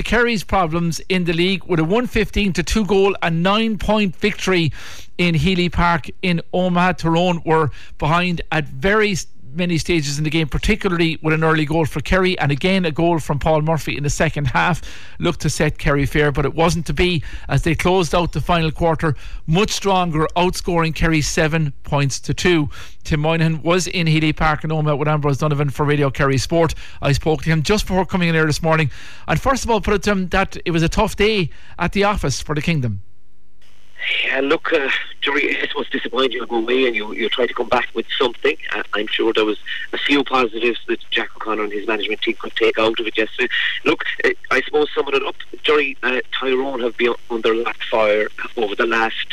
to Kerry's problems in the league with a 115 to 2 goal and 9 point victory in Healy Park in Omagh. Tyrone were behind at very many stages in the game, particularly with an early goal for Kerry and again a goal from Paul Murphy in the second half looked to set Kerry fair, but it wasn't to be as they closed out the final quarter much stronger, outscoring Kerry seven points to two. Tim Moynihan was in Healy Park in Omagh with Ambrose Donovan for Radio Kerry Sport. I spoke to him just before coming in here this morning, and first of all put it to him that it was a tough day at the office for the Kingdom. Yeah, look, uh, Jerry, it was disappointing you go away and you, you try to come back with something. Uh, I'm sure there was a few positives that Jack O'Connor and his management team could take out of it yesterday. Look, uh, I suppose summing it up, Jerry, uh, Tyrone have been under a lot of fire over the last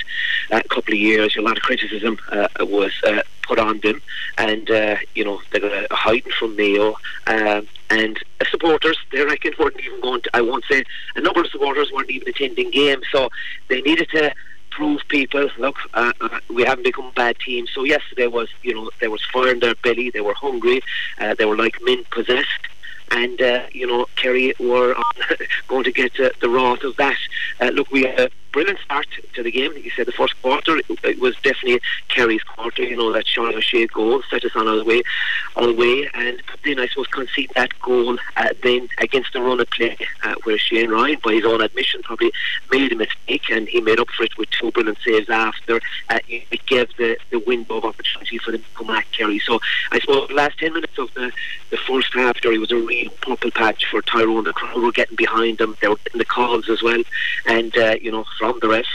uh, couple of years. A lot of criticism uh, was uh, put on them, and uh, you know they got a hiding from Mayo, um, and supporters they reckon weren't even going to. I won't say a number of supporters weren't even attending games, so they needed to prove people. Look uh, uh, we haven't become a bad team. So yesterday was you know there was fire in their belly. They were hungry. Uh, they were like men possessed. And uh, you know Kerry were going to get uh, the wrath of that. Look we had brilliant start to the game. You said the first quarter it, was definitely Kerry's quarter you know that Sean O'Shea goal set us on our way our way. And then I suppose concede that goal uh, then against the run of play uh, where Shane Ryan by his own admission probably made a mistake and he made up for it with two brilliant saves after uh, it gave the, the window of opportunity for them to come back Kerry. So I suppose the last 10 minutes of the, the first half Jerry was a real purple patch for Tyrone. The crowd were getting behind them. They were getting the calls as well. And uh, you know from the rest.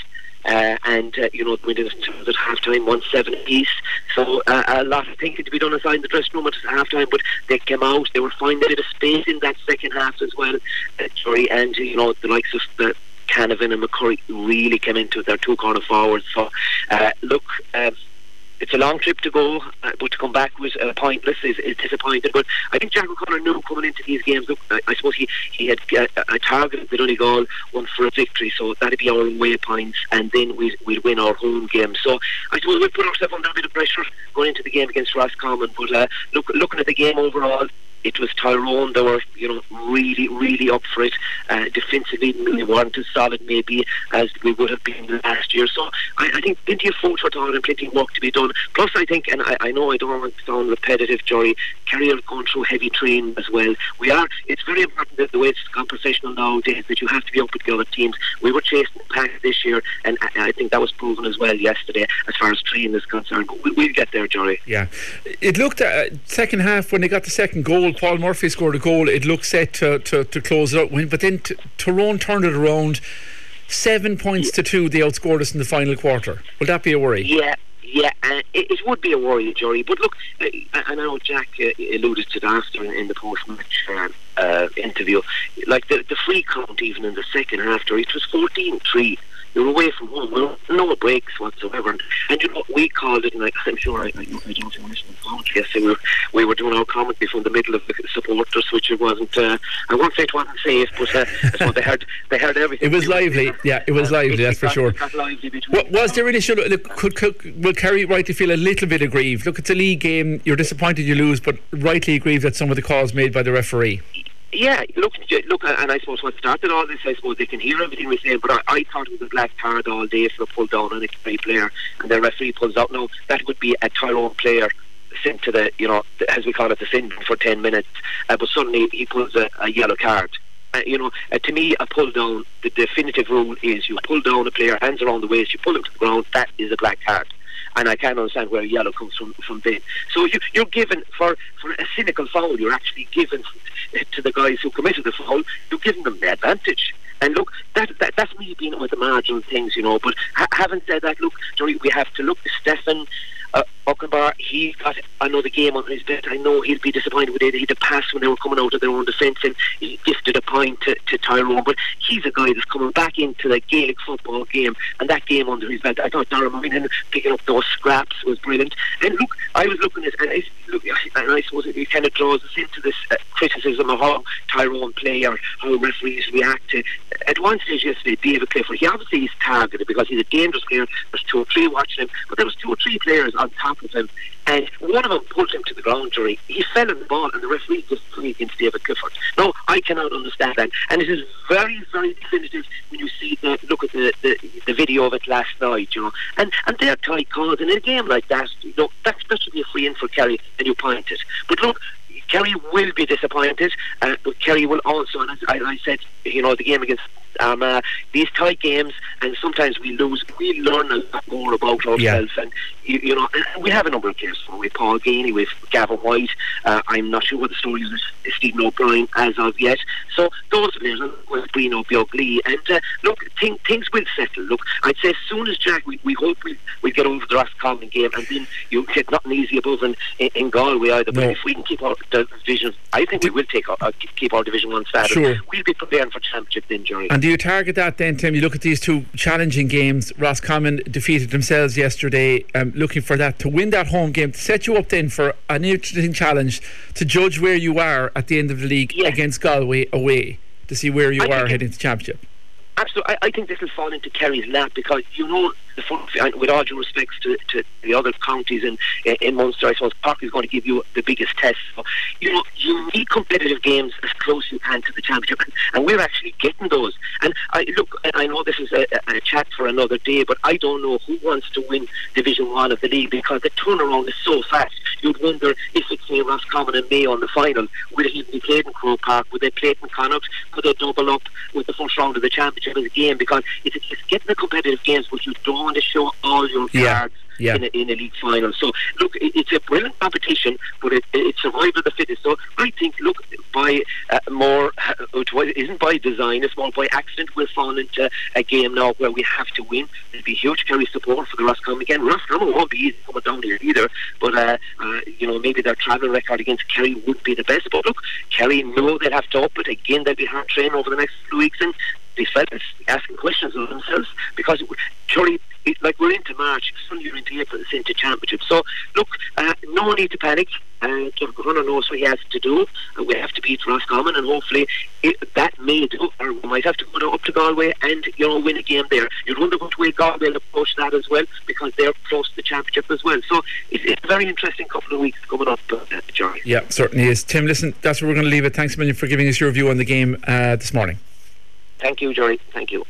Uh, and uh, you know we did it at half time one seven east so uh, a lot of thinking to be done inside the dressing room at half time but they came out. They were finding a bit of space in that second half as well. Uh, and you know the likes of the Canavan and McCurry really came into their two corner forwards. So uh, look uh, it's a long trip to go, uh, but to come back was uh, pointless is, is disappointing. But I think Jack O'Connor knew coming into these games. Look, I, I suppose he, he had uh, a target the Donegal one for a victory, so that'd be our away points, and then we'd, we'd win our home game. So I suppose we put ourselves under a bit of pressure going into the game against Roscommon. But uh, look, looking at the game overall, it was Tyrone that were, you know, really, really up for it. Uh, defensively, they weren't as solid maybe as we would have been last year. So I, I think plenty of food for thought and plenty of work to be done. Plus, I think, and I, I know I don't want to sound repetitive, Jerry, Kerry are going through heavy training as well. We are. It's very important that the way it's conversational nowadays that you have to be up with the other teams. We were chasing the pack this year, and I, I think that was proven as well yesterday as far as training is concerned. But we, will get there, Jerry. Yeah, it looked uh, second half when they got the second goal Paul Murphy scored a goal, it looked set to, to, to close it out. But then t- Tyrone turned it around. Seven points yeah. to two, they outscored us in the final quarter. Will that be a worry? Yeah. Yeah, uh, it, it, would be a worry, Jerry. But look, uh, I know Jack uh, alluded to that in, in the post-match um, uh, interview. Like the, the free count, even in the second half, it was 14-3 you're away from home. No breaks whatsoever. And, and you know, we called it, and I, am sure I, I, I don't want to comment. Yes, we were, we were doing our commentary from the middle of the supporters, which it wasn't. Uh, I won't say it wasn't safe, but uh, so they heard they heard everything. It was lively. Yeah, it was uh, lively. That's for sure. What, was there any issue? Could, could, will Kerry rightly feel a little bit aggrieved? Look, it's a league game. You're disappointed you lose, but rightly aggrieved at some of the calls made by the referee yeah, look, look, and I suppose what started all this, I suppose they can hear everything we're saying, but I, I thought it was a black card all day for a pull down on a Kerry player, and the referee pulls out. No, that would be a Tyrone player sent to the, you know, as we call it, the sin for 10 minutes, uh, but suddenly he pulls a, a yellow card. Uh, you know, uh, to me, a pull down, the definitive rule is you pull down a player, hands around the waist, you pull him to the ground, that is a black card and I can't understand where yellow comes from from then. So you, you're given for for a cynical foul, you're actually given to the guys who committed the foul, you're giving them the advantage. And look, that, that that's me being with the marginal things, you know. But ha- having said that, look, we have to look Stefan uh, Okunbor, he got another game on his bet. I know he'll be disappointed with it. He'd have passed when they were coming out of their own defence and he gifted a point to, to Tyrone. But he's a guy that's coming back into the Gaelic football game and that game under his belt. I thought Dara Moynihan picking up those scraps was brilliant. And look, I was looking at and I, look, and I suppose it kind of draws us into this uh, criticism of how Tyrone play or how referees react to. At one stage yesterday, David Clifford, he obviously is targeted because he's a dangerous player. There's two or three watching him, but there was two or three players on top of him and one of them pulled him to the ground, Jerry. He fell in the ball, and the referee just threw against David Clifford. No, I cannot understand that, and it is very, very definitive when you see the look at the, the, the video of it last night, you know, and and they're tight calls, and in a game like that, you know, that, that should be a free in for Kerry, and you point it. But look, Kerry will be disappointed, uh, but Kerry will also, and as I, I said, you know, the game against um, uh, these tight games, and sometimes we lose. We learn a lot more about ourselves, yeah. and you, you, know, we have a number of for with Paul Geaney, with Gavin White. Uh, I'm not sure what the story is with Stephen O'Brien as of yet. So those players, with Brian Ó Beaglaoich, and uh, look, thing, things will settle. Look, I'd say as soon as Jack, we, we hope we we get over the Roscommon game, and then you get nothing easy above in, in, in Galway either. But no. if we can keep our division, I think we will take our, uh, keep our division one status. Sure. We'll be preparing for championship then, Jerry. And do you target that then, Tim? You look at these two challenging games. Roscommon defeated themselves yesterday, um, looking for that to win that home game, to set you up then for an interesting challenge to judge where you are at the end of the league against Galway away to see where you I are heading to championship. Absolutely, I, I think this will fall into Kerry's lap because you know the with all due respects to, to the other counties in in Munster, I suppose Cork is going to give you the biggest test. So, you know, you need competitive games as close as you can to the championship, and, and we're actually getting those. And I look, I know this is a, a, chat for another day, but I don't know who wants to win Division One of the league because the turnaround is so fast. You'd wonder if it's say Roscommon and Mayo on the final, would it even be played in Croke Park? Would they play it in Connacht? Could they double up with the first round of the championship as a game? Because it's, it's getting the competitive games, but you don't want to show all your yeah. cards yeah. in, a, in a league final. So, look, it, it's a brilliant competition, but it, it's survival of the fittest. So, I think, look, by uh, more, uh, it isn't by design, it's more by accident, we'll fall into a game now where we have to win. There'll be huge Kerry support for the Roscommon again. Roscommon won't be easy coming down here either, but, uh, uh, you know, maybe their travel record against Kerry would be the best. But look, Kerry know they'll have to up it. Again, they'll be hard trained over the next few weeks, and they fellas asking questions of themselves because surely it, like we're into March, suddenly you're into April, it's into championship. So look, uh, no need to panic. Uh, Hunter knows what he has to do, and we have to beat Roscommon, and hopefully it, that may do. Or we might have to go up to Galway and you know win a game there. You'd wonder what way Galway will approach that as well, because they're close to the championship as well. So it's, it's a very interesting couple of weeks coming up, uh, Jerry. Yeah, certainly is. Tim, listen, that's where we're going to leave it. Thanks a million for giving us your view on the game uh, this morning. Thank you, Jerry. Thank you.